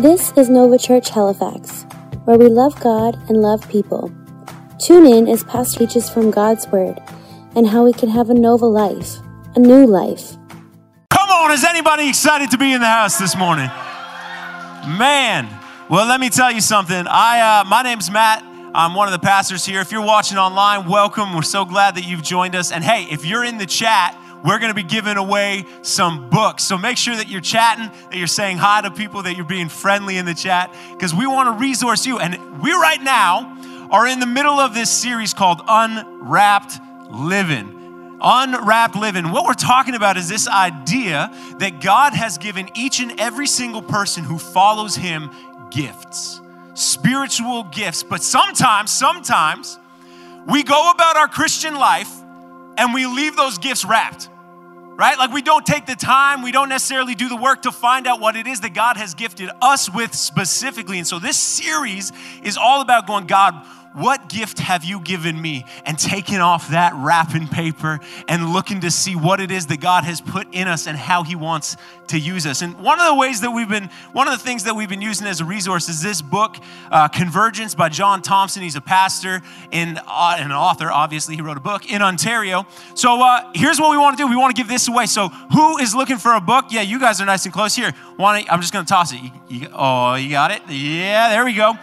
This is Nova Church Halifax, where we love God and love people. Tune in as Pastor teaches from God's Word and how we can have a Nova life, a new life. Come on, is anybody excited to be in the house this morning? Man, well, let me tell you something. I, uh, my name's Matt. I'm one of the pastors here. If you're watching online, welcome. We're so glad that you've joined us. And hey, if you're in the chat, we're going to be giving away some books. So make sure that you're chatting, that you're saying hi to people, that you're being friendly in the chat, because we want to resource you. And we right now are in the middle of this series called Unwrapped Living. Unwrapped living. What we're talking about is this idea that God has given each and every single person who follows Him gifts, spiritual gifts. But sometimes, sometimes, we go about our Christian life and we leave those gifts wrapped right? Like we don't take the time, we don't necessarily do the work to find out what it is that God has gifted us with specifically. And so this series is all about going, God, what gift have you given me? And taking off that wrapping paper and looking to see what it is that God has put in us and how He wants to use us. And one of the ways that we've been, one of the things that we've been using as a resource is this book, uh, Convergence by John Thompson. He's a pastor and uh, an author, obviously. He wrote a book in Ontario. So uh, here's what we want to do we want to give this away. So who is looking for a book? Yeah, you guys are nice and close here. Want I'm just going to toss it. You, you, oh, you got it? Yeah, there we go.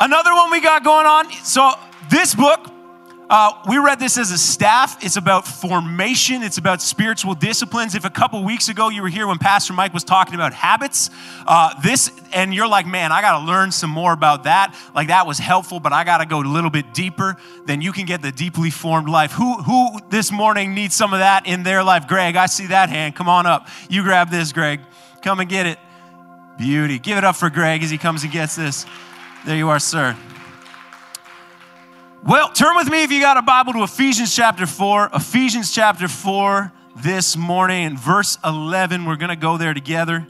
Another one we got going on. So, this book, uh, we read this as a staff. It's about formation, it's about spiritual disciplines. If a couple weeks ago you were here when Pastor Mike was talking about habits, uh, this, and you're like, man, I got to learn some more about that. Like, that was helpful, but I got to go a little bit deeper. Then you can get the deeply formed life. Who, who this morning needs some of that in their life? Greg, I see that hand. Come on up. You grab this, Greg. Come and get it. Beauty. Give it up for Greg as he comes and gets this. There you are, sir. Well, turn with me if you got a Bible to Ephesians chapter 4. Ephesians chapter 4 this morning in verse 11. We're going to go there together.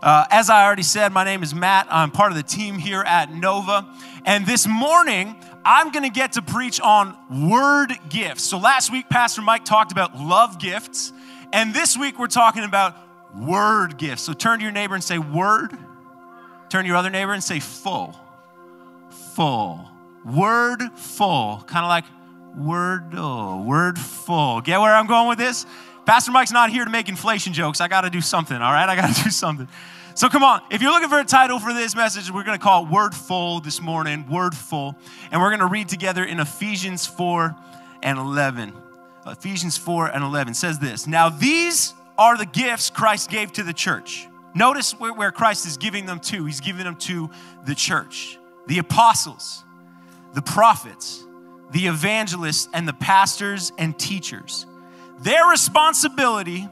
Uh, as I already said, my name is Matt. I'm part of the team here at Nova. And this morning, I'm going to get to preach on word gifts. So last week, Pastor Mike talked about love gifts. And this week, we're talking about word gifts. So turn to your neighbor and say, Word. Turn to your other neighbor and say, Full full. Word full. Kind of like word, oh, word full. Get where I'm going with this? Pastor Mike's not here to make inflation jokes. I got to do something, all right? I got to do something. So come on. If you're looking for a title for this message, we're going to call it Word Full this morning, Word Full. And we're going to read together in Ephesians 4 and 11. Ephesians 4 and 11 says this Now these are the gifts Christ gave to the church. Notice where Christ is giving them to. He's giving them to the church the apostles, the prophets, the evangelists, and the pastors and teachers. Their responsibility,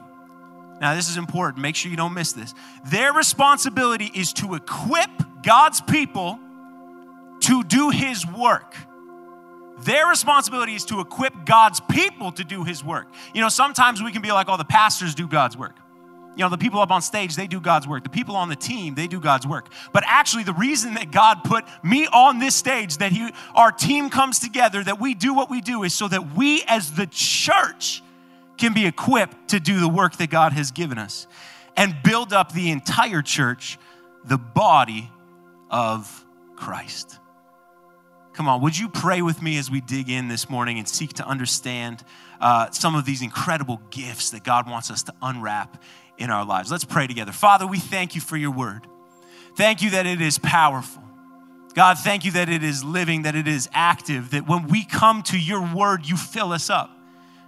now this is important, make sure you don't miss this. Their responsibility is to equip God's people to do his work. Their responsibility is to equip God's people to do his work. You know, sometimes we can be like, oh, the pastors do God's work. You know, the people up on stage, they do God's work. The people on the team, they do God's work. But actually, the reason that God put me on this stage, that he, our team comes together, that we do what we do, is so that we as the church can be equipped to do the work that God has given us and build up the entire church, the body of Christ. Come on, would you pray with me as we dig in this morning and seek to understand uh, some of these incredible gifts that God wants us to unwrap in our lives. Let's pray together. Father, we thank you for your word. Thank you that it is powerful. God, thank you that it is living, that it is active, that when we come to your word, you fill us up.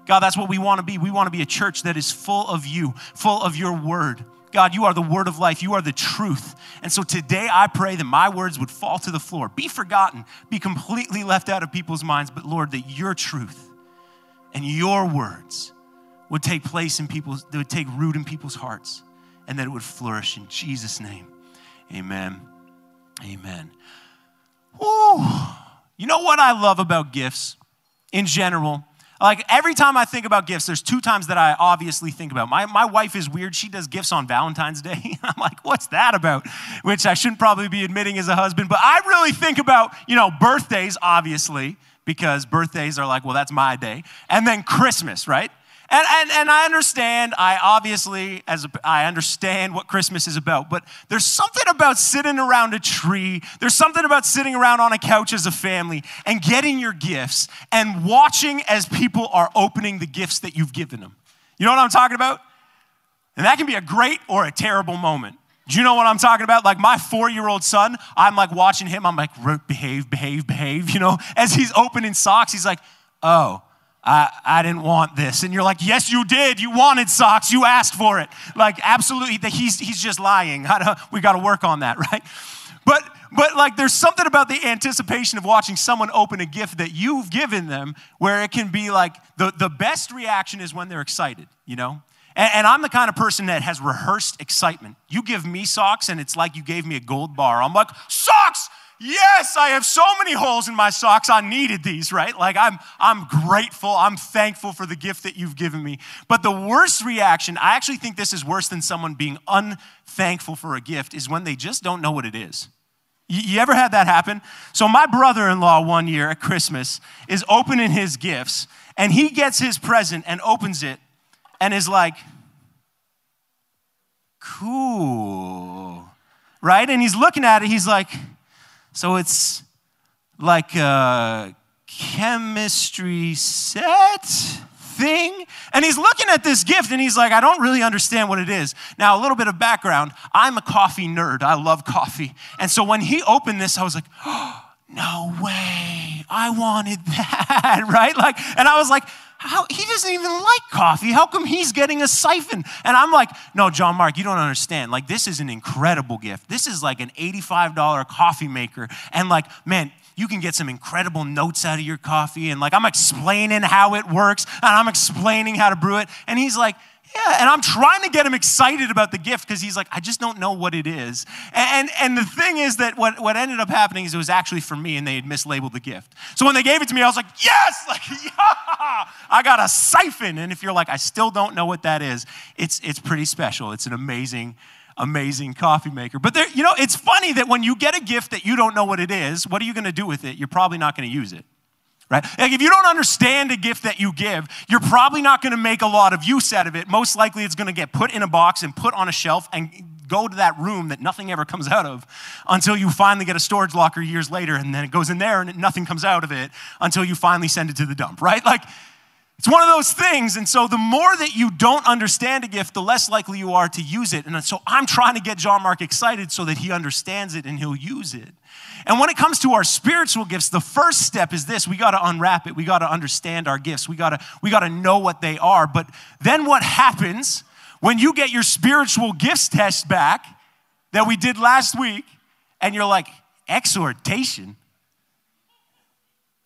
God, that's what we want to be. We want to be a church that is full of you, full of your word. God, you are the word of life. You are the truth. And so today I pray that my words would fall to the floor, be forgotten, be completely left out of people's minds. But Lord, that your truth and your words would take place in people's, that would take root in people's hearts, and that it would flourish in Jesus' name. Amen. Amen. Ooh. You know what I love about gifts in general? Like every time I think about gifts, there's two times that I obviously think about. My, my wife is weird. She does gifts on Valentine's Day. I'm like, what's that about? Which I shouldn't probably be admitting as a husband, but I really think about, you know, birthdays, obviously, because birthdays are like, well, that's my day. And then Christmas, right? And, and, and I understand, I obviously, as a, I understand what Christmas is about, but there's something about sitting around a tree, there's something about sitting around on a couch as a family and getting your gifts and watching as people are opening the gifts that you've given them. You know what I'm talking about? And that can be a great or a terrible moment. Do you know what I'm talking about? Like my four year old son, I'm like watching him, I'm like, behave, behave, behave, you know, as he's opening socks, he's like, oh, I, I didn't want this. And you're like, yes, you did. You wanted socks. You asked for it. Like, absolutely, he's, he's just lying. we got to work on that, right? But, but like, there's something about the anticipation of watching someone open a gift that you've given them where it can be like the, the best reaction is when they're excited, you know? And, and I'm the kind of person that has rehearsed excitement. You give me socks, and it's like you gave me a gold bar. I'm like, socks! Yes, I have so many holes in my socks. I needed these, right? Like I'm I'm grateful. I'm thankful for the gift that you've given me. But the worst reaction, I actually think this is worse than someone being unthankful for a gift is when they just don't know what it is. You, you ever had that happen? So my brother-in-law one year at Christmas is opening his gifts and he gets his present and opens it and is like cool. Right? And he's looking at it, he's like so it's like a chemistry set thing. And he's looking at this gift and he's like, I don't really understand what it is. Now, a little bit of background I'm a coffee nerd. I love coffee. And so when he opened this, I was like, oh, no way. I wanted that, right? Like, and I was like, how, he doesn't even like coffee. How come he's getting a siphon? And I'm like, no, John Mark, you don't understand. Like, this is an incredible gift. This is like an $85 coffee maker. And like, man, you can get some incredible notes out of your coffee. And like, I'm explaining how it works and I'm explaining how to brew it. And he's like, yeah, and I'm trying to get him excited about the gift because he's like, I just don't know what it is. And, and the thing is that what, what ended up happening is it was actually for me and they had mislabeled the gift. So when they gave it to me, I was like, yes, like, yeah, I got a siphon. And if you're like, I still don't know what that is, it's, it's pretty special. It's an amazing, amazing coffee maker. But there, you know, it's funny that when you get a gift that you don't know what it is, what are you going to do with it? You're probably not going to use it right? Like if you don't understand a gift that you give, you're probably not going to make a lot of use out of it. Most likely it's going to get put in a box and put on a shelf and go to that room that nothing ever comes out of until you finally get a storage locker years later and then it goes in there and nothing comes out of it until you finally send it to the dump, right? Like it's one of those things. And so the more that you don't understand a gift, the less likely you are to use it. And so I'm trying to get John Mark excited so that he understands it and he'll use it. And when it comes to our spiritual gifts, the first step is this we got to unwrap it. We got to understand our gifts. We got to we got to know what they are. But then what happens when you get your spiritual gifts test back that we did last week and you're like, exhortation?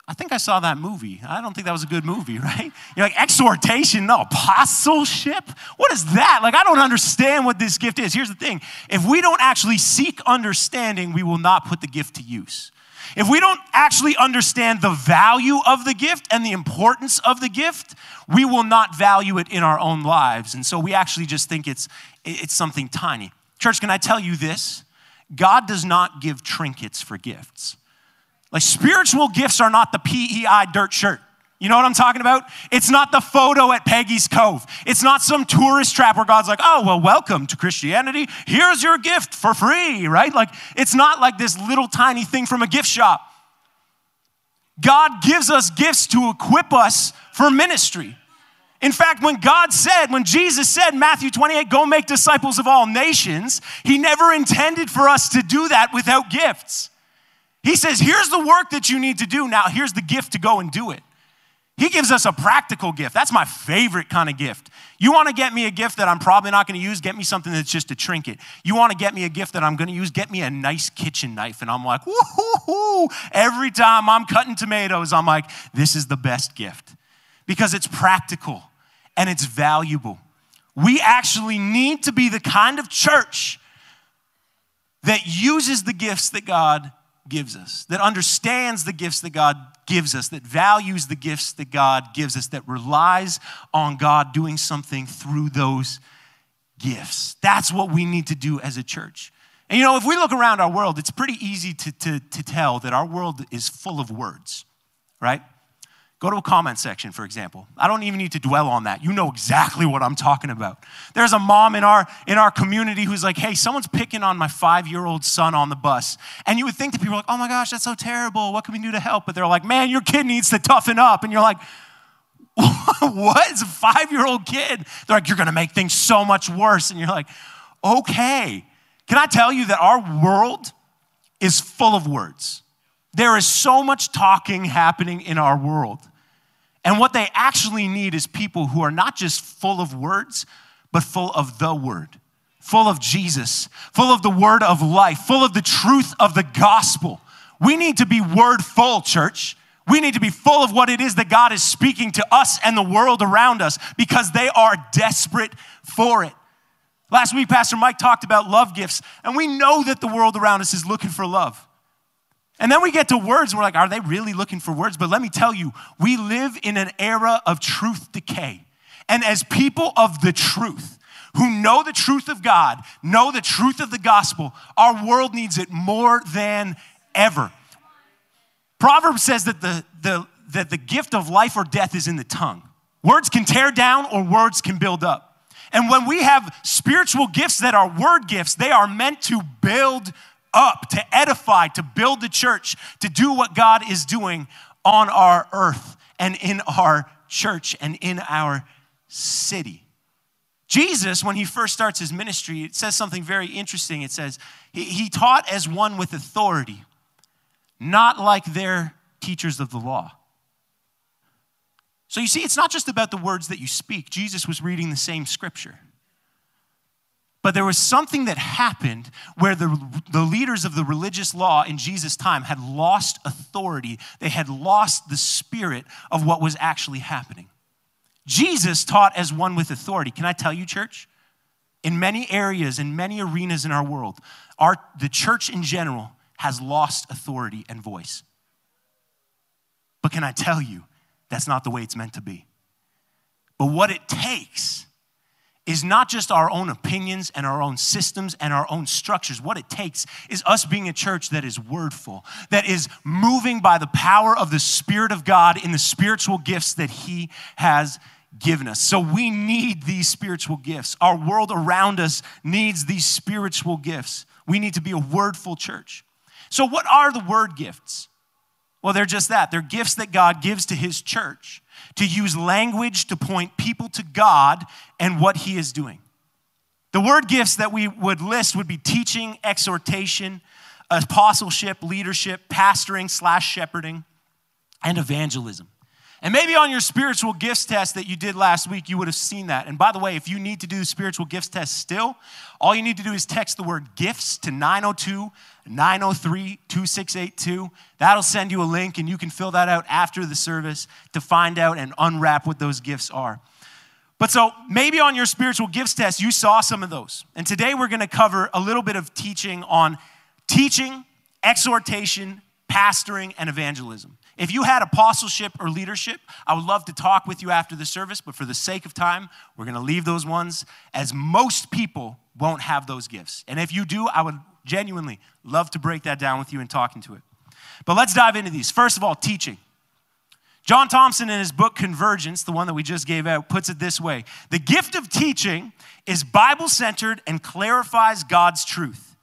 I think I saw that movie. I don't think that was a good movie, right? You're like, exhortation, no, apostleship? What is that? Like, I don't understand what this gift is. Here's the thing if we don't actually seek understanding, we will not put the gift to use. If we don't actually understand the value of the gift and the importance of the gift, we will not value it in our own lives. And so we actually just think it's, it's something tiny. Church, can I tell you this? God does not give trinkets for gifts. Like spiritual gifts are not the PEI dirt shirt. You know what I'm talking about? It's not the photo at Peggy's Cove. It's not some tourist trap where God's like, oh, well, welcome to Christianity. Here's your gift for free, right? Like, it's not like this little tiny thing from a gift shop. God gives us gifts to equip us for ministry. In fact, when God said, when Jesus said, Matthew 28, go make disciples of all nations, He never intended for us to do that without gifts. He says, Here's the work that you need to do. Now, here's the gift to go and do it. He gives us a practical gift. That's my favorite kind of gift. You want to get me a gift that I'm probably not going to use? Get me something that's just a trinket. You want to get me a gift that I'm going to use? Get me a nice kitchen knife. And I'm like, woohoo! Every time I'm cutting tomatoes, I'm like, this is the best gift because it's practical and it's valuable. We actually need to be the kind of church that uses the gifts that God gives us, that understands the gifts that God gives us, that values the gifts that God gives us, that relies on God doing something through those gifts. That's what we need to do as a church. And you know, if we look around our world, it's pretty easy to, to, to tell that our world is full of words, right? Go to a comment section, for example. I don't even need to dwell on that. You know exactly what I'm talking about. There's a mom in our in our community who's like, "Hey, someone's picking on my five-year-old son on the bus," and you would think that people are like, "Oh my gosh, that's so terrible. What can we do to help?" But they're like, "Man, your kid needs to toughen up," and you're like, "What? It's a five-year-old kid." They're like, "You're going to make things so much worse," and you're like, "Okay." Can I tell you that our world is full of words? There is so much talking happening in our world. And what they actually need is people who are not just full of words, but full of the word, full of Jesus, full of the word of life, full of the truth of the gospel. We need to be word full, church. We need to be full of what it is that God is speaking to us and the world around us because they are desperate for it. Last week, Pastor Mike talked about love gifts, and we know that the world around us is looking for love. And then we get to words, we're like, are they really looking for words? But let me tell you, we live in an era of truth decay. And as people of the truth, who know the truth of God, know the truth of the gospel, our world needs it more than ever. Proverbs says that the, the, that the gift of life or death is in the tongue. Words can tear down or words can build up. And when we have spiritual gifts that are word gifts, they are meant to build up, to edify, to build the church, to do what God is doing on our earth and in our church and in our city. Jesus, when he first starts his ministry, it says something very interesting. It says, he, he taught as one with authority, not like their teachers of the law. So you see, it's not just about the words that you speak. Jesus was reading the same scripture. But there was something that happened where the, the leaders of the religious law in Jesus' time had lost authority. They had lost the spirit of what was actually happening. Jesus taught as one with authority. Can I tell you, church? In many areas, in many arenas in our world, our, the church in general has lost authority and voice. But can I tell you, that's not the way it's meant to be. But what it takes is not just our own opinions and our own systems and our own structures. What it takes is us being a church that is wordful, that is moving by the power of the Spirit of God in the spiritual gifts that He has given us. So we need these spiritual gifts. Our world around us needs these spiritual gifts. We need to be a wordful church. So, what are the word gifts? Well, they're just that. They're gifts that God gives to His church to use language to point people to God and what He is doing. The word gifts that we would list would be teaching, exhortation, apostleship, leadership, pastoring slash shepherding, and evangelism. And maybe on your spiritual gifts test that you did last week, you would have seen that. And by the way, if you need to do the spiritual gifts test still, all you need to do is text the word gifts to 902 903 2682. That'll send you a link, and you can fill that out after the service to find out and unwrap what those gifts are. But so maybe on your spiritual gifts test, you saw some of those. And today we're going to cover a little bit of teaching on teaching, exhortation, pastoring, and evangelism. If you had apostleship or leadership, I would love to talk with you after the service, but for the sake of time, we're going to leave those ones as most people won't have those gifts. And if you do, I would genuinely love to break that down with you and talk into it. But let's dive into these. First of all, teaching. John Thompson, in his book Convergence, the one that we just gave out, puts it this way The gift of teaching is Bible centered and clarifies God's truth.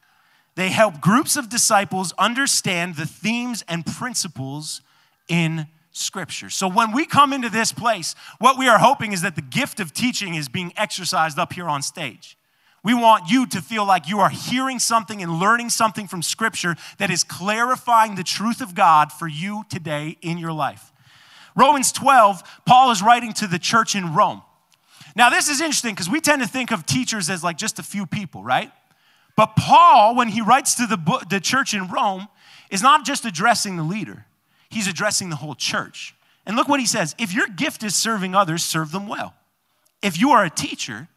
They help groups of disciples understand the themes and principles in Scripture. So when we come into this place, what we are hoping is that the gift of teaching is being exercised up here on stage. We want you to feel like you are hearing something and learning something from Scripture that is clarifying the truth of God for you today in your life. Romans 12, Paul is writing to the church in Rome. Now, this is interesting because we tend to think of teachers as like just a few people, right? But Paul, when he writes to the, the church in Rome, is not just addressing the leader he's addressing the whole church. And look what he says if your gift is serving others, serve them well. If you are a teacher,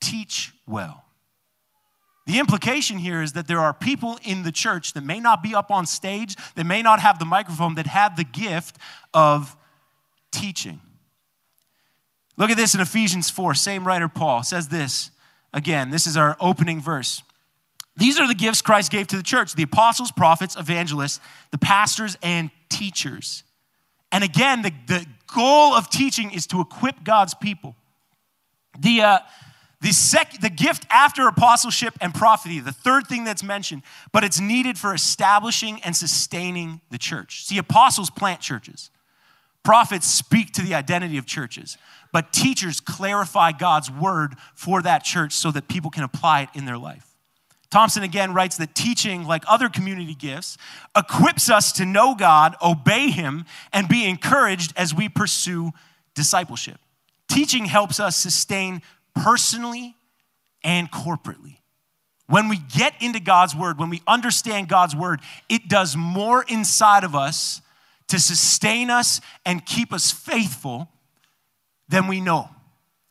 teach well. The implication here is that there are people in the church that may not be up on stage, that may not have the microphone, that have the gift of teaching. Look at this in Ephesians 4. Same writer, Paul, says this again. This is our opening verse. These are the gifts Christ gave to the church the apostles, prophets, evangelists, the pastors, and teachers. And again, the, the goal of teaching is to equip God's people. The, uh, the, sec- the gift after apostleship and prophecy, the third thing that's mentioned, but it's needed for establishing and sustaining the church. See, apostles plant churches, prophets speak to the identity of churches, but teachers clarify God's word for that church so that people can apply it in their life. Thompson again writes that teaching, like other community gifts, equips us to know God, obey Him, and be encouraged as we pursue discipleship. Teaching helps us sustain personally and corporately. When we get into God's word, when we understand God's word, it does more inside of us to sustain us and keep us faithful than we know.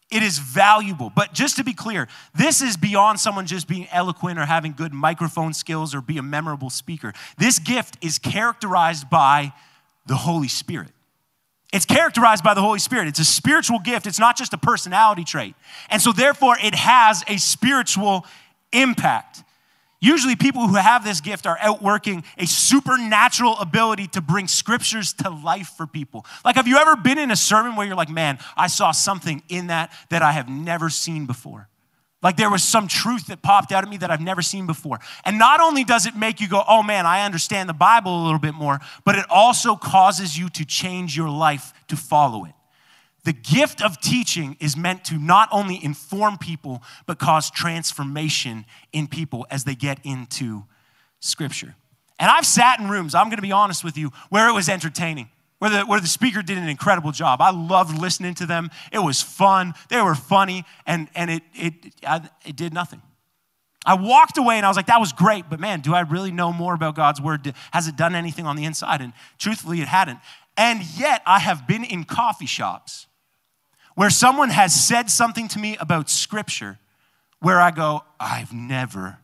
It is valuable. But just to be clear, this is beyond someone just being eloquent or having good microphone skills or be a memorable speaker. This gift is characterized by the Holy Spirit. It's characterized by the Holy Spirit. It's a spiritual gift. It's not just a personality trait. And so, therefore, it has a spiritual impact. Usually, people who have this gift are outworking a supernatural ability to bring scriptures to life for people. Like, have you ever been in a sermon where you're like, man, I saw something in that that I have never seen before? Like there was some truth that popped out at me that I've never seen before. And not only does it make you go, oh man, I understand the Bible a little bit more, but it also causes you to change your life to follow it. The gift of teaching is meant to not only inform people, but cause transformation in people as they get into Scripture. And I've sat in rooms, I'm gonna be honest with you, where it was entertaining, where the, where the speaker did an incredible job. I loved listening to them. It was fun, they were funny, and, and it, it, it did nothing. I walked away and I was like, that was great, but man, do I really know more about God's word? Has it done anything on the inside? And truthfully, it hadn't. And yet, I have been in coffee shops where someone has said something to me about scripture where I go, I've never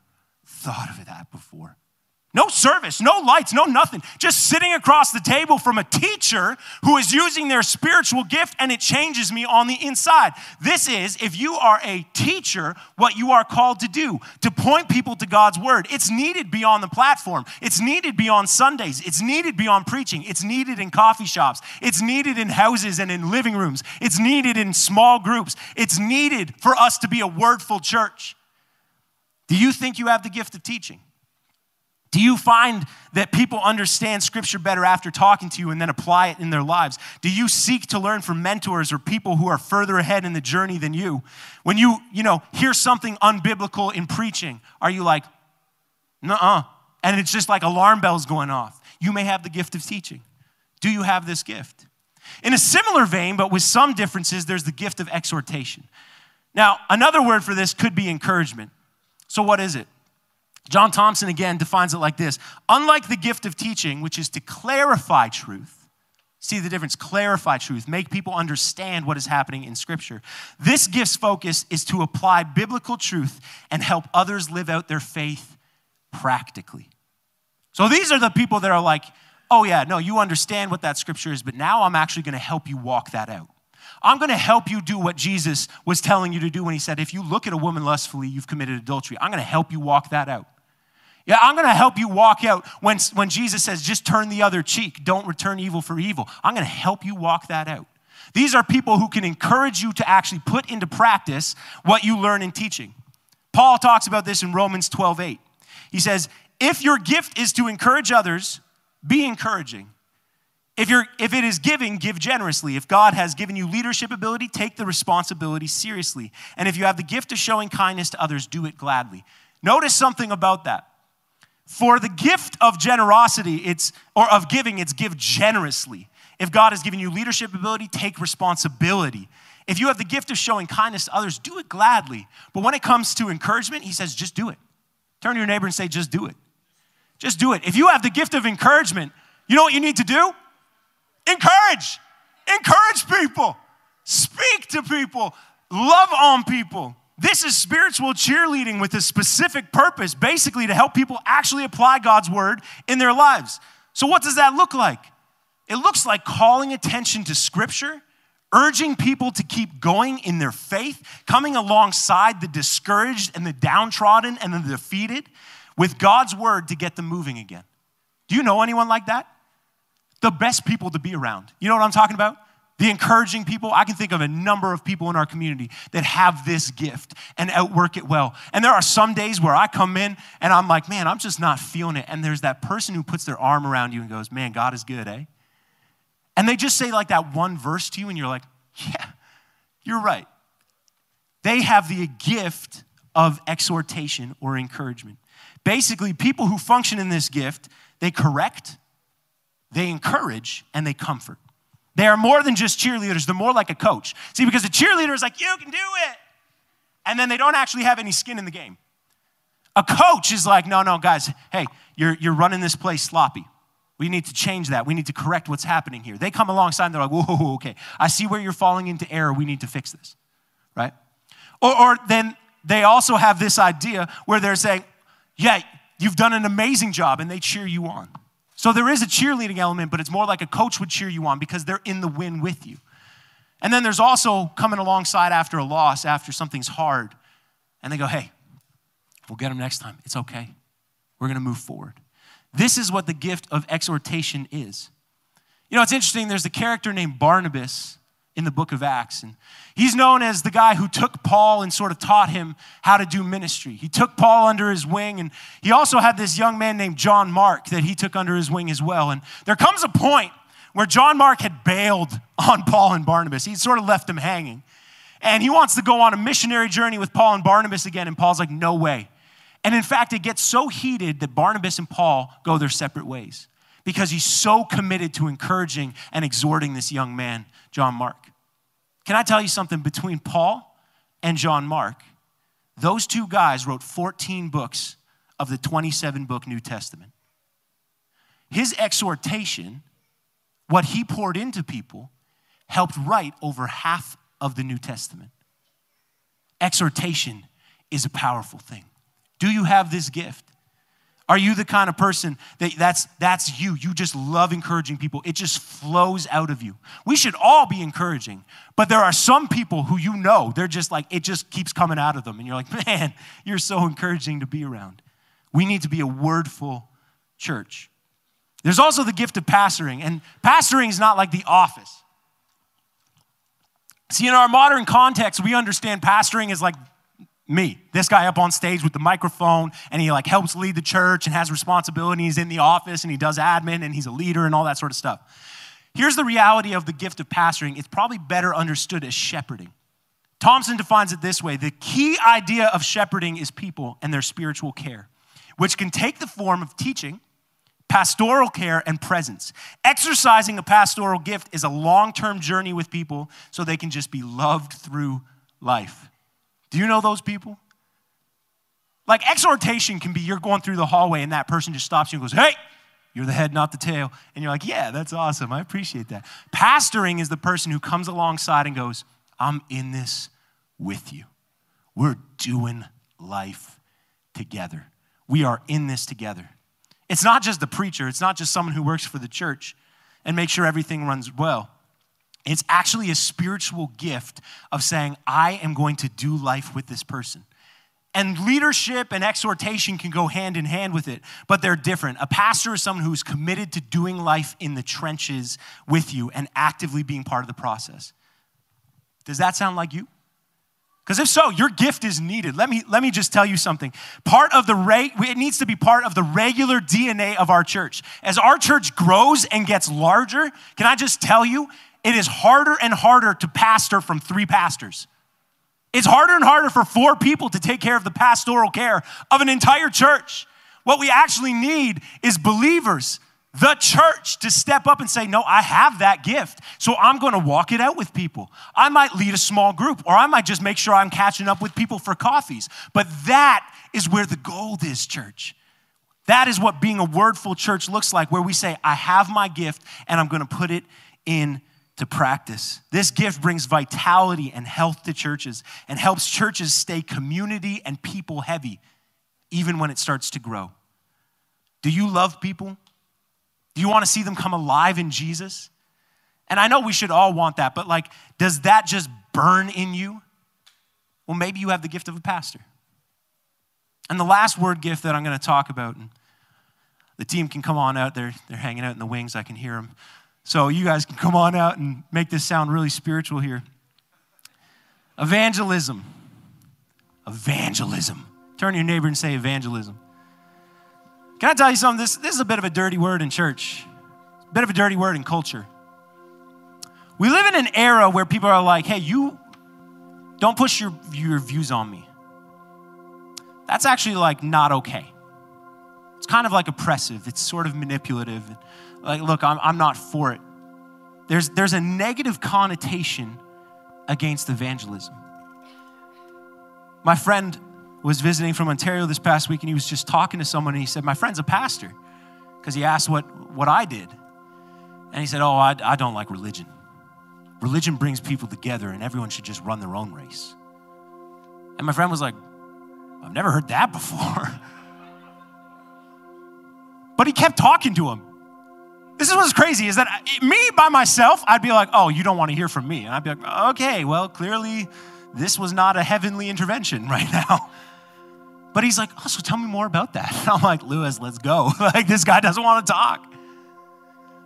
thought of that before. No service, no lights, no nothing. Just sitting across the table from a teacher who is using their spiritual gift and it changes me on the inside. This is, if you are a teacher, what you are called to do to point people to God's word. It's needed beyond the platform, it's needed beyond Sundays, it's needed beyond preaching, it's needed in coffee shops, it's needed in houses and in living rooms, it's needed in small groups, it's needed for us to be a wordful church. Do you think you have the gift of teaching? Do you find that people understand scripture better after talking to you and then apply it in their lives? Do you seek to learn from mentors or people who are further ahead in the journey than you? When you, you know, hear something unbiblical in preaching, are you like, "Nuh-uh," And it's just like alarm bells going off. You may have the gift of teaching. Do you have this gift? In a similar vein, but with some differences, there's the gift of exhortation. Now, another word for this could be encouragement. So, what is it? John Thompson again defines it like this Unlike the gift of teaching, which is to clarify truth, see the difference, clarify truth, make people understand what is happening in Scripture. This gift's focus is to apply biblical truth and help others live out their faith practically. So these are the people that are like, oh, yeah, no, you understand what that Scripture is, but now I'm actually going to help you walk that out. I'm going to help you do what Jesus was telling you to do when he said, if you look at a woman lustfully, you've committed adultery. I'm going to help you walk that out. Yeah, I'm going to help you walk out when, when Jesus says, just turn the other cheek, don't return evil for evil. I'm going to help you walk that out. These are people who can encourage you to actually put into practice what you learn in teaching. Paul talks about this in Romans 12 8. He says, If your gift is to encourage others, be encouraging. If, you're, if it is giving, give generously. If God has given you leadership ability, take the responsibility seriously. And if you have the gift of showing kindness to others, do it gladly. Notice something about that. For the gift of generosity, it's or of giving, it's give generously. If God has given you leadership ability, take responsibility. If you have the gift of showing kindness to others, do it gladly. But when it comes to encouragement, he says, just do it. Turn to your neighbor and say, just do it. Just do it. If you have the gift of encouragement, you know what you need to do? Encourage. Encourage people. Speak to people. Love on people. This is spiritual cheerleading with a specific purpose, basically to help people actually apply God's word in their lives. So, what does that look like? It looks like calling attention to scripture, urging people to keep going in their faith, coming alongside the discouraged and the downtrodden and the defeated with God's word to get them moving again. Do you know anyone like that? the best people to be around. You know what I'm talking about? The encouraging people. I can think of a number of people in our community that have this gift and outwork it well. And there are some days where I come in and I'm like, man, I'm just not feeling it. And there's that person who puts their arm around you and goes, man, God is good, eh? And they just say like that one verse to you, and you're like, yeah, you're right. They have the gift of exhortation or encouragement. Basically, people who function in this gift, they correct, they encourage, and they comfort. They are more than just cheerleaders, they're more like a coach. See, because a cheerleader is like, you can do it. And then they don't actually have any skin in the game. A coach is like, no, no, guys, hey, you're, you're running this place sloppy. We need to change that. We need to correct what's happening here. They come alongside and they're like, whoa, okay, I see where you're falling into error. We need to fix this, right? Or, or then they also have this idea where they're saying, yeah, you've done an amazing job, and they cheer you on. So there is a cheerleading element, but it's more like a coach would cheer you on because they're in the win with you. And then there's also coming alongside after a loss, after something's hard, and they go, hey, we'll get them next time. It's okay. We're going to move forward. This is what the gift of exhortation is. You know, it's interesting, there's a character named Barnabas in the book of Acts. And he's known as the guy who took Paul and sort of taught him how to do ministry. He took Paul under his wing, and he also had this young man named John Mark that he took under his wing as well. And there comes a point where John Mark had bailed on Paul and Barnabas. He sort of left them hanging. And he wants to go on a missionary journey with Paul and Barnabas again. And Paul's like, no way. And in fact, it gets so heated that Barnabas and Paul go their separate ways because he's so committed to encouraging and exhorting this young man, John Mark. Can I tell you something? Between Paul and John Mark, those two guys wrote 14 books of the 27 book New Testament. His exhortation, what he poured into people, helped write over half of the New Testament. Exhortation is a powerful thing. Do you have this gift? Are you the kind of person that that's, that's you? You just love encouraging people. It just flows out of you. We should all be encouraging, but there are some people who you know, they're just like, it just keeps coming out of them. And you're like, man, you're so encouraging to be around. We need to be a wordful church. There's also the gift of pastoring, and pastoring is not like the office. See, in our modern context, we understand pastoring is like me. This guy up on stage with the microphone and he like helps lead the church and has responsibility he's in the office and he does admin and he's a leader and all that sort of stuff. Here's the reality of the gift of pastoring. It's probably better understood as shepherding. Thompson defines it this way. The key idea of shepherding is people and their spiritual care which can take the form of teaching pastoral care and presence. Exercising a pastoral gift is a long-term journey with people so they can just be loved through life do you know those people? Like exhortation can be you're going through the hallway and that person just stops you and goes, Hey, you're the head, not the tail. And you're like, Yeah, that's awesome. I appreciate that. Pastoring is the person who comes alongside and goes, I'm in this with you. We're doing life together. We are in this together. It's not just the preacher, it's not just someone who works for the church and makes sure everything runs well. It's actually a spiritual gift of saying, I am going to do life with this person. And leadership and exhortation can go hand in hand with it, but they're different. A pastor is someone who's committed to doing life in the trenches with you and actively being part of the process. Does that sound like you? Because if so, your gift is needed. Let me, let me just tell you something. Part of the rate, it needs to be part of the regular DNA of our church. As our church grows and gets larger, can I just tell you, it is harder and harder to pastor from three pastors. It's harder and harder for four people to take care of the pastoral care of an entire church. What we actually need is believers, the church, to step up and say, No, I have that gift. So I'm going to walk it out with people. I might lead a small group, or I might just make sure I'm catching up with people for coffees. But that is where the gold is, church. That is what being a wordful church looks like, where we say, I have my gift and I'm going to put it in to practice. This gift brings vitality and health to churches and helps churches stay community and people heavy, even when it starts to grow. Do you love people? Do you want to see them come alive in Jesus? And I know we should all want that, but like, does that just burn in you? Well, maybe you have the gift of a pastor. And the last word gift that I'm going to talk about, and The team can come on out. They're, they're hanging out in the wings. I can hear them. So you guys can come on out and make this sound really spiritual here. Evangelism. Evangelism. Turn to your neighbor and say evangelism. Can I tell you something? This, this is a bit of a dirty word in church, a bit of a dirty word in culture. We live in an era where people are like, hey, you don't push your, your views on me. That's actually like not okay. It's kind of like oppressive, it's sort of manipulative. Like, look, I'm, I'm not for it. There's, there's a negative connotation against evangelism. My friend was visiting from Ontario this past week and he was just talking to someone and he said, My friend's a pastor because he asked what, what I did. And he said, Oh, I, I don't like religion. Religion brings people together and everyone should just run their own race. And my friend was like, I've never heard that before. but he kept talking to him. This is what's crazy is that me by myself, I'd be like, oh, you don't want to hear from me. And I'd be like, okay, well, clearly this was not a heavenly intervention right now. But he's like, oh, so tell me more about that. And I'm like, Lewis, let's go. like, this guy doesn't want to talk.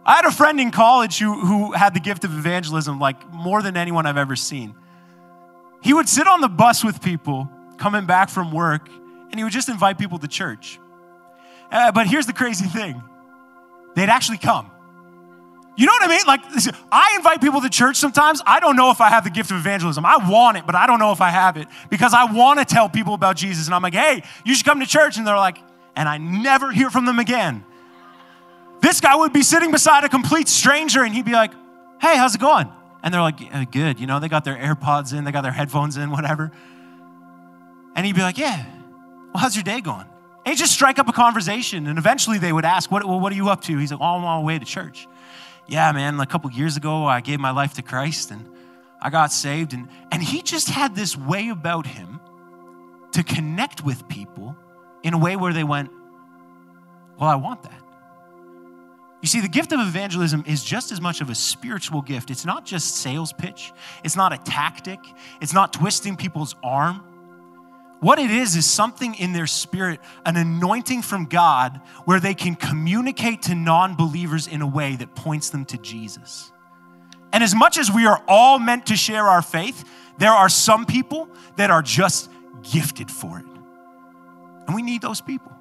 I had a friend in college who, who had the gift of evangelism, like more than anyone I've ever seen. He would sit on the bus with people coming back from work, and he would just invite people to church. Uh, but here's the crazy thing they'd actually come. You know what I mean? Like, I invite people to church sometimes. I don't know if I have the gift of evangelism. I want it, but I don't know if I have it because I want to tell people about Jesus. And I'm like, hey, you should come to church. And they're like, and I never hear from them again. This guy would be sitting beside a complete stranger and he'd be like, hey, how's it going? And they're like, uh, good. You know, they got their AirPods in, they got their headphones in, whatever. And he'd be like, yeah, well, how's your day going? He'd just strike up a conversation. And eventually they would ask, what, what are you up to? He's like, oh, I'm on my way to church yeah, man, a couple years ago, I gave my life to Christ and I got saved. And, and he just had this way about him to connect with people in a way where they went, well, I want that. You see, the gift of evangelism is just as much of a spiritual gift. It's not just sales pitch, it's not a tactic, it's not twisting people's arm. What it is, is something in their spirit, an anointing from God where they can communicate to non believers in a way that points them to Jesus. And as much as we are all meant to share our faith, there are some people that are just gifted for it. And we need those people.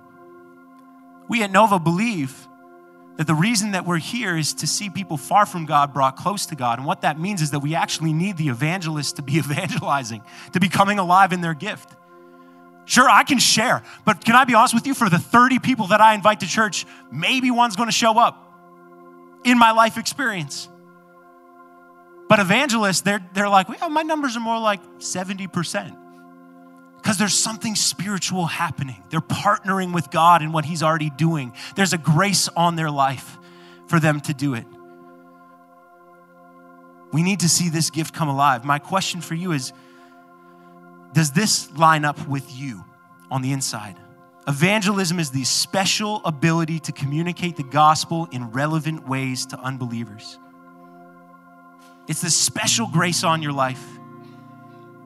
We at Nova believe that the reason that we're here is to see people far from God brought close to God. And what that means is that we actually need the evangelists to be evangelizing, to be coming alive in their gift. Sure, I can share, but can I be honest with you? For the 30 people that I invite to church, maybe one's gonna show up in my life experience. But evangelists, they're, they're like, well, my numbers are more like 70%. Because there's something spiritual happening. They're partnering with God in what He's already doing. There's a grace on their life for them to do it. We need to see this gift come alive. My question for you is does this line up with you on the inside? Evangelism is the special ability to communicate the gospel in relevant ways to unbelievers. It's the special grace on your life.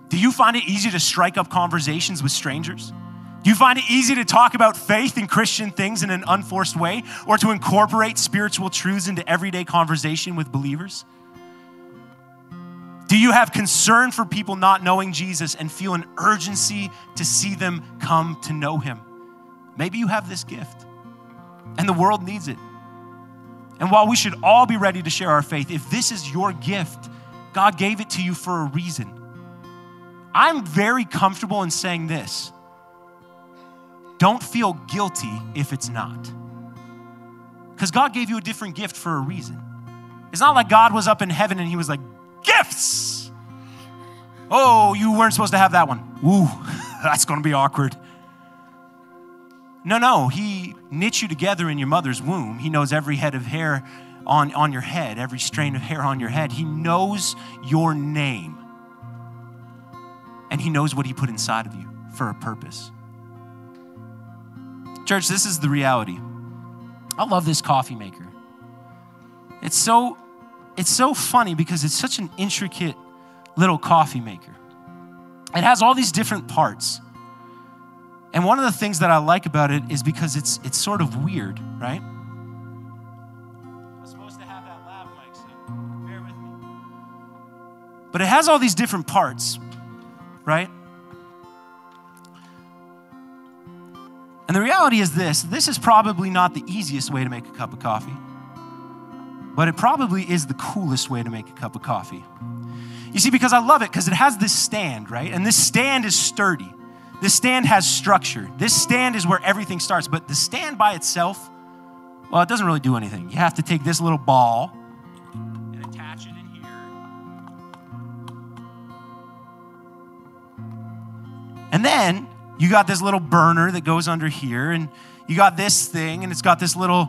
Do you find it easy to strike up conversations with strangers? Do you find it easy to talk about faith and Christian things in an unforced way or to incorporate spiritual truths into everyday conversation with believers? Do you have concern for people not knowing Jesus and feel an urgency to see them come to know him? Maybe you have this gift and the world needs it. And while we should all be ready to share our faith, if this is your gift, God gave it to you for a reason. I'm very comfortable in saying this don't feel guilty if it's not. Because God gave you a different gift for a reason. It's not like God was up in heaven and he was like, gifts. Oh, you weren't supposed to have that one. Ooh, that's going to be awkward. No, no, he knit you together in your mother's womb. He knows every head of hair on, on your head, every strain of hair on your head. He knows your name. And he knows what he put inside of you for a purpose. Church, this is the reality. I love this coffee maker. It's so it's so funny because it's such an intricate little coffee maker. It has all these different parts. And one of the things that I like about it is because it's it's sort of weird, right? I'm supposed to have that lav mic, so bear with me. But it has all these different parts, right? And the reality is this this is probably not the easiest way to make a cup of coffee, but it probably is the coolest way to make a cup of coffee. You see, because I love it, because it has this stand, right? And this stand is sturdy. This stand has structure. This stand is where everything starts. But the stand by itself, well, it doesn't really do anything. You have to take this little ball and attach it in here. And then you got this little burner that goes under here, and you got this thing, and it's got this little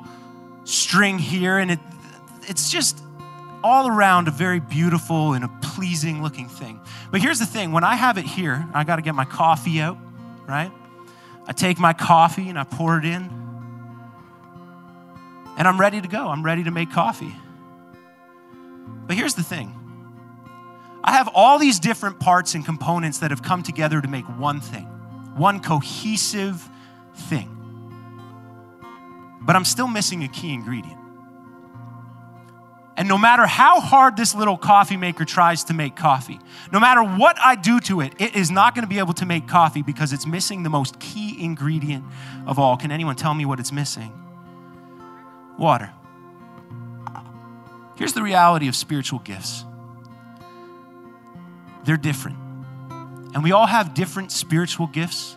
string here, and it, it's just all around a very beautiful and a pleasing looking thing. But here's the thing when I have it here, I got to get my coffee out, right? I take my coffee and I pour it in, and I'm ready to go. I'm ready to make coffee. But here's the thing I have all these different parts and components that have come together to make one thing, one cohesive thing. But I'm still missing a key ingredient. And no matter how hard this little coffee maker tries to make coffee, no matter what I do to it, it is not going to be able to make coffee because it's missing the most key ingredient of all. Can anyone tell me what it's missing? Water. Here's the reality of spiritual gifts they're different. And we all have different spiritual gifts.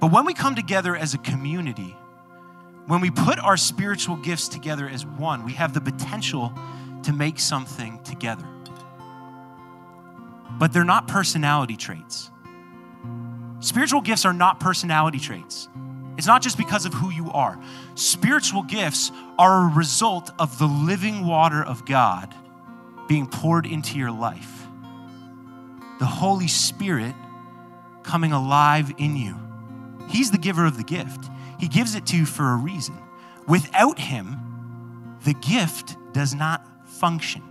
But when we come together as a community, when we put our spiritual gifts together as one, we have the potential to make something together. But they're not personality traits. Spiritual gifts are not personality traits. It's not just because of who you are. Spiritual gifts are a result of the living water of God being poured into your life. The Holy Spirit coming alive in you. He's the giver of the gift. He gives it to you for a reason. Without Him, the gift does not function.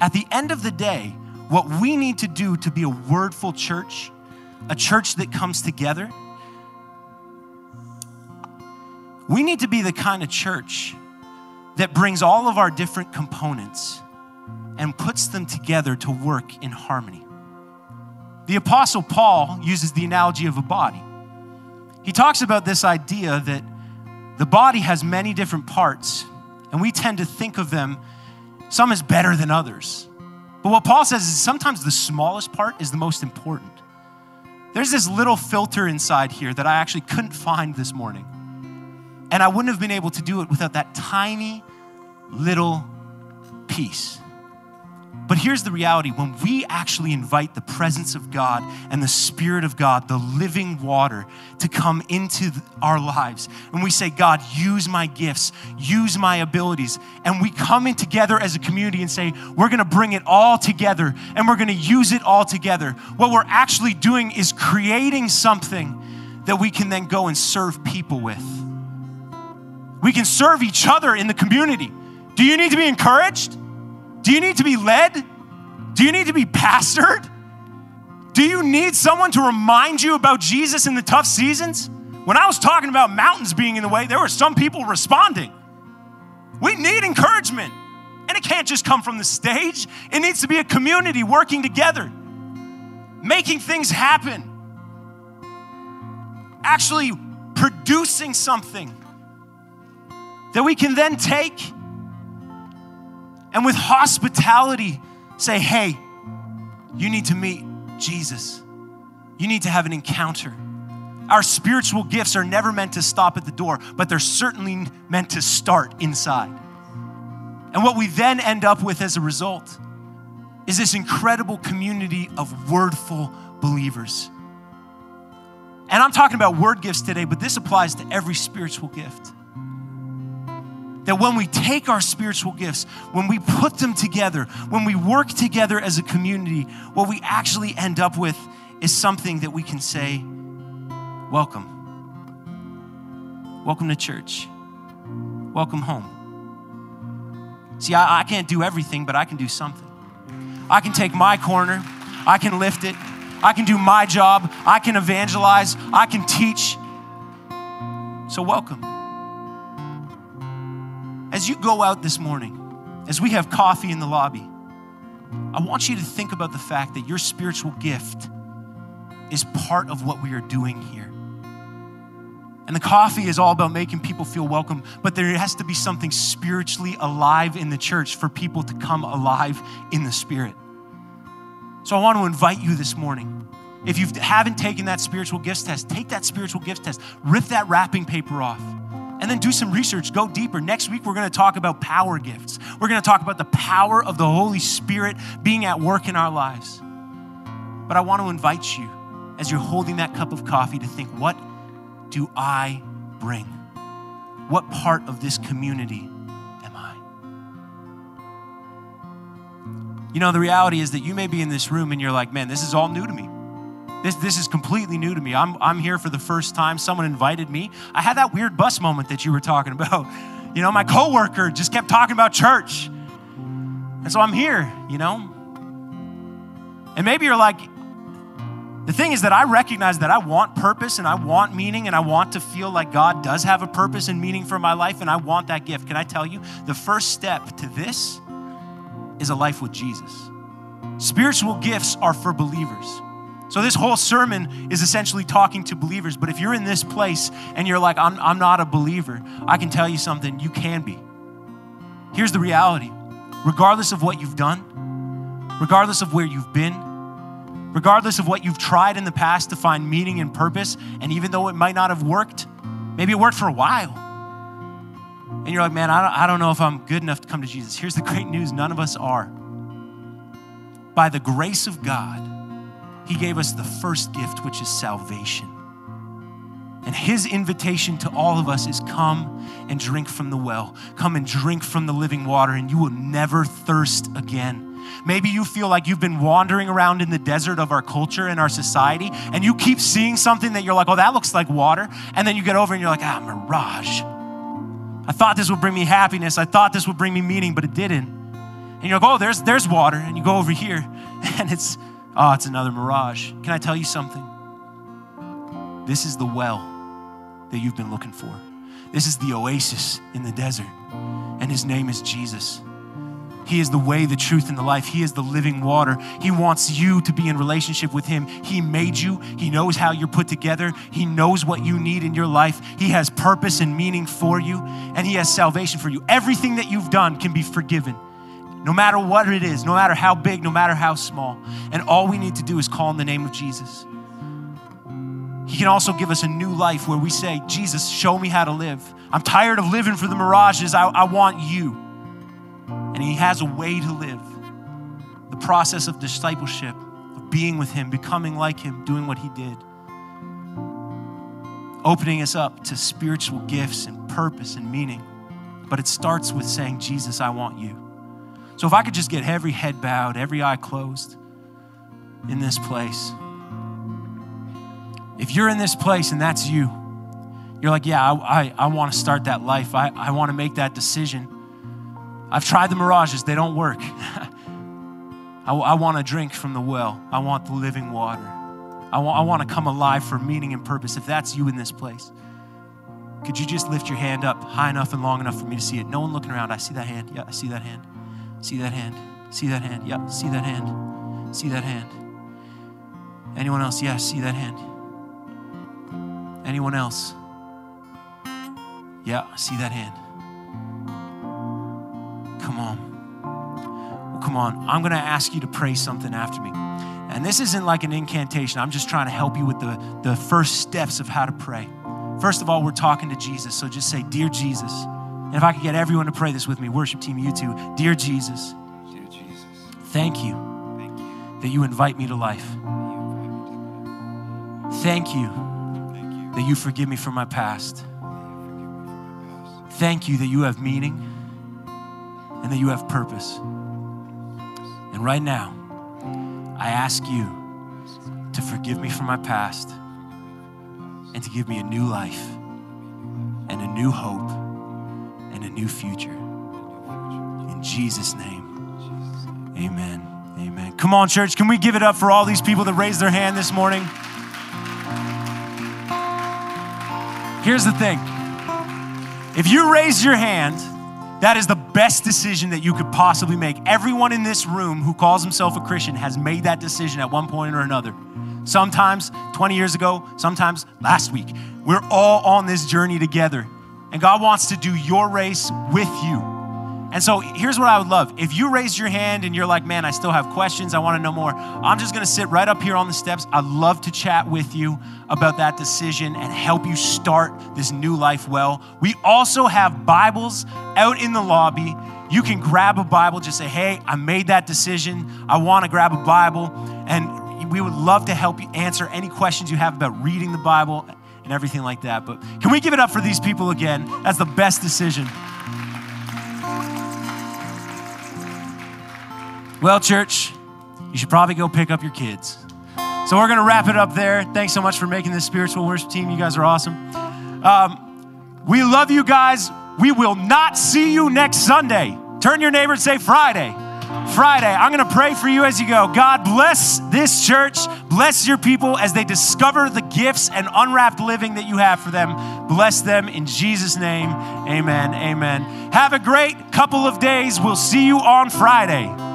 At the end of the day, what we need to do to be a wordful church, a church that comes together, we need to be the kind of church that brings all of our different components and puts them together to work in harmony. The Apostle Paul uses the analogy of a body. He talks about this idea that the body has many different parts, and we tend to think of them some as better than others. But what Paul says is sometimes the smallest part is the most important. There's this little filter inside here that I actually couldn't find this morning. And I wouldn't have been able to do it without that tiny little piece. But here's the reality when we actually invite the presence of God and the Spirit of God, the living water, to come into our lives, and we say, God, use my gifts, use my abilities, and we come in together as a community and say, we're gonna bring it all together and we're gonna use it all together, what we're actually doing is creating something that we can then go and serve people with. We can serve each other in the community. Do you need to be encouraged? Do you need to be led? Do you need to be pastored? Do you need someone to remind you about Jesus in the tough seasons? When I was talking about mountains being in the way, there were some people responding. We need encouragement. And it can't just come from the stage, it needs to be a community working together, making things happen, actually producing something that we can then take and with hospitality say, hey, you need to meet Jesus. You need to have an encounter. Our spiritual gifts are never meant to stop at the door, but they're certainly meant to start inside. And what we then end up with as a result is this incredible community of wordful believers. And I'm talking about word gifts today, but this applies to every spiritual gift that when we take our spiritual gifts, when we put them together, when we work together as a community, what we actually end up with is something that we can say, Welcome. Welcome to church. Welcome home. See, I, I can't do everything, but I can do something. I can take my corner, I can lift it, I can do my job. I can evangelize. I can teach. So, welcome. As you go out this morning, as we have coffee in the lobby, I want you to think about the fact that your spiritual gift is part of what we are doing here. And the coffee is all about making people feel welcome, but there has to be something spiritually alive in the church for people to come alive in the spirit. So I want to invite you this morning. If you haven't taken that spiritual gifts test, take that spiritual gifts test, rip that wrapping paper off, and then do some research, go deeper. Next week, we're going to talk about power gifts. We're going to talk about the power of the Holy Spirit being at work in our lives. But I want to invite you, as you're holding that cup of coffee, to think what do I bring? What part of this community am I? You know, the reality is that you may be in this room and you're like, man, this is all new to me. This, this is completely new to me. I'm, I'm here for the first time. Someone invited me. I had that weird bus moment that you were talking about. You know, my coworker just kept talking about church. And so I'm here, you know. And maybe you're like, the thing is that I recognize that I want purpose and I want meaning and I want to feel like God does have a purpose and meaning for my life and I want that gift. Can I tell you? The first step to this is a life with Jesus. Spiritual gifts are for believers. So, this whole sermon is essentially talking to believers. But if you're in this place and you're like, I'm, I'm not a believer, I can tell you something, you can be. Here's the reality regardless of what you've done, regardless of where you've been, regardless of what you've tried in the past to find meaning and purpose, and even though it might not have worked, maybe it worked for a while. And you're like, man, I don't, I don't know if I'm good enough to come to Jesus. Here's the great news none of us are. By the grace of God, He gave us the first gift, which is salvation. And his invitation to all of us is come and drink from the well. Come and drink from the living water, and you will never thirst again. Maybe you feel like you've been wandering around in the desert of our culture and our society, and you keep seeing something that you're like, oh, that looks like water. And then you get over and you're like, ah, mirage. I thought this would bring me happiness. I thought this would bring me meaning, but it didn't. And you're like, oh, there's, there's water. And you go over here, and it's, oh, it's another mirage. Can I tell you something? This is the well that you've been looking for. This is the oasis in the desert, and his name is Jesus. He is the way, the truth, and the life. He is the living water. He wants you to be in relationship with Him. He made you. He knows how you're put together. He knows what you need in your life. He has purpose and meaning for you, and He has salvation for you. Everything that you've done can be forgiven, no matter what it is, no matter how big, no matter how small. And all we need to do is call in the name of Jesus. He can also give us a new life where we say, Jesus, show me how to live. I'm tired of living for the mirages. I, I want you. And He has a way to live. The process of discipleship, of being with Him, becoming like Him, doing what He did. Opening us up to spiritual gifts and purpose and meaning. But it starts with saying, Jesus, I want you. So if I could just get every head bowed, every eye closed in this place. If you're in this place and that's you, you're like, yeah, I, I, I want to start that life. I, I want to make that decision. I've tried the mirages, they don't work. I, I want to drink from the well, I want the living water. I want, I want to come alive for meaning and purpose. If that's you in this place, could you just lift your hand up high enough and long enough for me to see it? No one looking around. I see that hand. Yeah, I see that hand. See that hand. See that hand. Yeah, see that hand. See that hand. Anyone else? Yeah, see that hand. Anyone else? Yeah, see that hand. Come on. Well, come on. I'm going to ask you to pray something after me. And this isn't like an incantation. I'm just trying to help you with the, the first steps of how to pray. First of all, we're talking to Jesus. So just say, Dear Jesus. And if I could get everyone to pray this with me, worship team, you too. Dear Jesus, Dear Jesus, thank you thank you. that you invite me to life. Thank you that you forgive me for my past. Forgive me for my past. Thank you that you have meaning and that you have purpose. And right now, I ask you to forgive me for my past and to give me a new life and a new hope and a new future. In Jesus' name, amen. Amen. Come on, church. Can we give it up for all these people that raised their hand this morning? Here's the thing if you raise your hand, that is the best decision that you could possibly make. Everyone in this room who calls himself a Christian has made that decision at one point or another. Sometimes 20 years ago, sometimes last week. We're all on this journey together. And God wants to do your race with you. And so here's what I would love. If you raised your hand and you're like, man, I still have questions, I want to know more, I'm just going to sit right up here on the steps. I'd love to chat with you about that decision and help you start this new life well. We also have Bibles out in the lobby. You can grab a Bible, just say, hey, I made that decision. I want to grab a Bible. And we would love to help you answer any questions you have about reading the Bible and everything like that. But can we give it up for these people again? That's the best decision. Well, church, you should probably go pick up your kids. So we're going to wrap it up there. Thanks so much for making this spiritual worship team. You guys are awesome. Um, we love you guys. We will not see you next Sunday. Turn your neighbor and say Friday. Friday. I'm going to pray for you as you go. God bless this church. Bless your people as they discover the gifts and unwrapped living that you have for them. Bless them in Jesus' name. Amen. Amen. Have a great couple of days. We'll see you on Friday.